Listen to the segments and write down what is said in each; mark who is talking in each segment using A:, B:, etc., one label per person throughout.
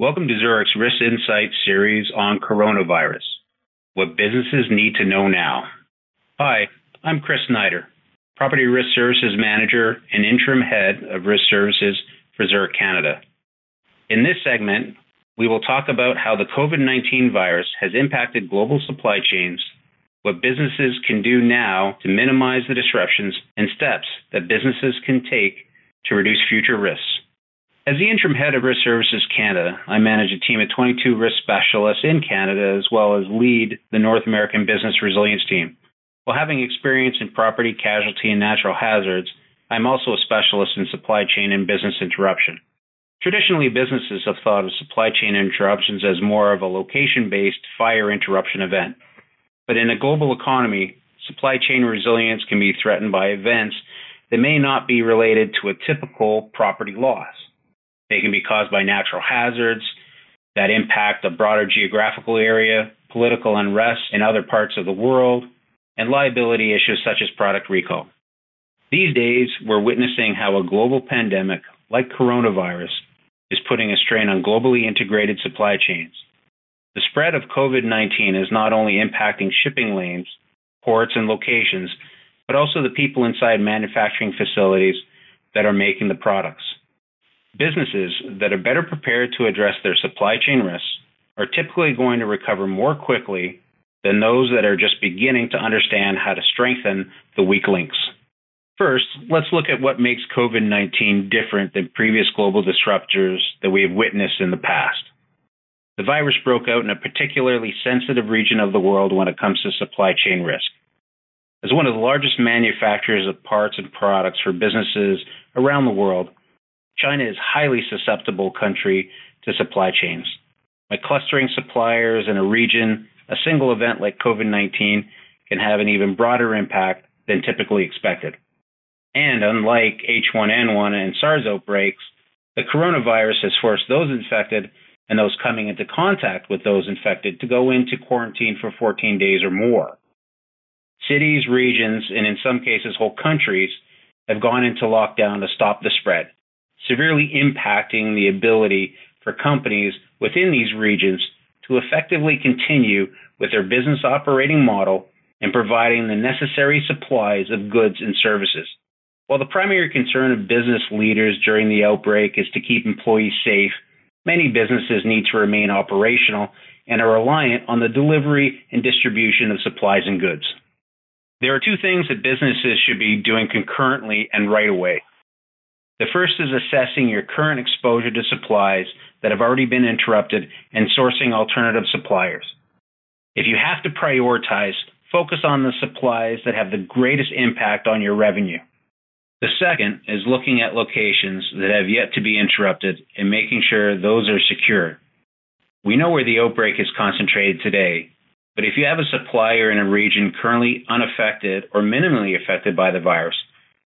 A: Welcome to Zurich's Risk Insight series on coronavirus. What businesses need to know now. Hi, I'm Chris Snider, Property Risk Services Manager and Interim Head of Risk Services for Zurich Canada. In this segment, we will talk about how the COVID 19 virus has impacted global supply chains, what businesses can do now to minimize the disruptions, and steps that businesses can take to reduce future risks. As the interim head of Risk Services Canada, I manage a team of 22 risk specialists in Canada as well as lead the North American Business Resilience Team. While having experience in property, casualty, and natural hazards, I'm also a specialist in supply chain and business interruption. Traditionally, businesses have thought of supply chain interruptions as more of a location based fire interruption event. But in a global economy, supply chain resilience can be threatened by events that may not be related to a typical property loss. They can be caused by natural hazards that impact a broader geographical area, political unrest in other parts of the world, and liability issues such as product recall. These days, we're witnessing how a global pandemic like coronavirus is putting a strain on globally integrated supply chains. The spread of COVID 19 is not only impacting shipping lanes, ports, and locations, but also the people inside manufacturing facilities that are making the products. Businesses that are better prepared to address their supply chain risks are typically going to recover more quickly than those that are just beginning to understand how to strengthen the weak links. First, let's look at what makes COVID 19 different than previous global disruptors that we have witnessed in the past. The virus broke out in a particularly sensitive region of the world when it comes to supply chain risk. As one of the largest manufacturers of parts and products for businesses around the world, China is a highly susceptible country to supply chains. By clustering suppliers in a region, a single event like COVID-19 can have an even broader impact than typically expected. And unlike H1N1 and SARS outbreaks, the coronavirus has forced those infected and those coming into contact with those infected to go into quarantine for 14 days or more. Cities, regions, and in some cases whole countries have gone into lockdown to stop the spread severely impacting the ability for companies within these regions to effectively continue with their business operating model and providing the necessary supplies of goods and services. While the primary concern of business leaders during the outbreak is to keep employees safe, many businesses need to remain operational and are reliant on the delivery and distribution of supplies and goods. There are two things that businesses should be doing concurrently and right away. The first is assessing your current exposure to supplies that have already been interrupted and sourcing alternative suppliers. If you have to prioritize, focus on the supplies that have the greatest impact on your revenue. The second is looking at locations that have yet to be interrupted and making sure those are secure. We know where the outbreak is concentrated today, but if you have a supplier in a region currently unaffected or minimally affected by the virus,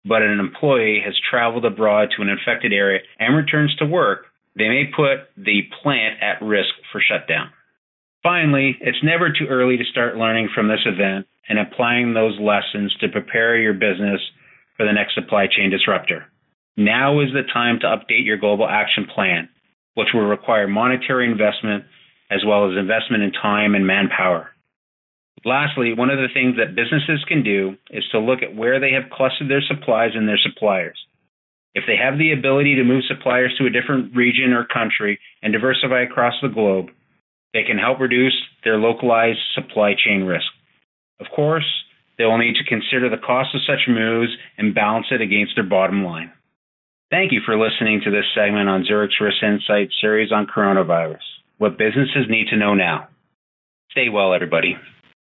A: but an employee has traveled abroad to an infected area and returns to work, they may put the plant at risk for shutdown. Finally, it's never too early to start learning from this event and applying those lessons to prepare your business for the next supply chain disruptor. Now is the time to update your global action plan, which will require monetary investment as well as investment in time and manpower. Lastly, one of the things that businesses can do is to look at where they have clustered their supplies and their suppliers. If they have the ability to move suppliers to a different region or country and diversify across the globe, they can help reduce their localized supply chain risk. Of course, they will need to consider the cost of such moves and balance it against their bottom line. Thank you for listening to this segment on Zurich's Risk Insight series on coronavirus. What businesses need to know now. Stay well, everybody.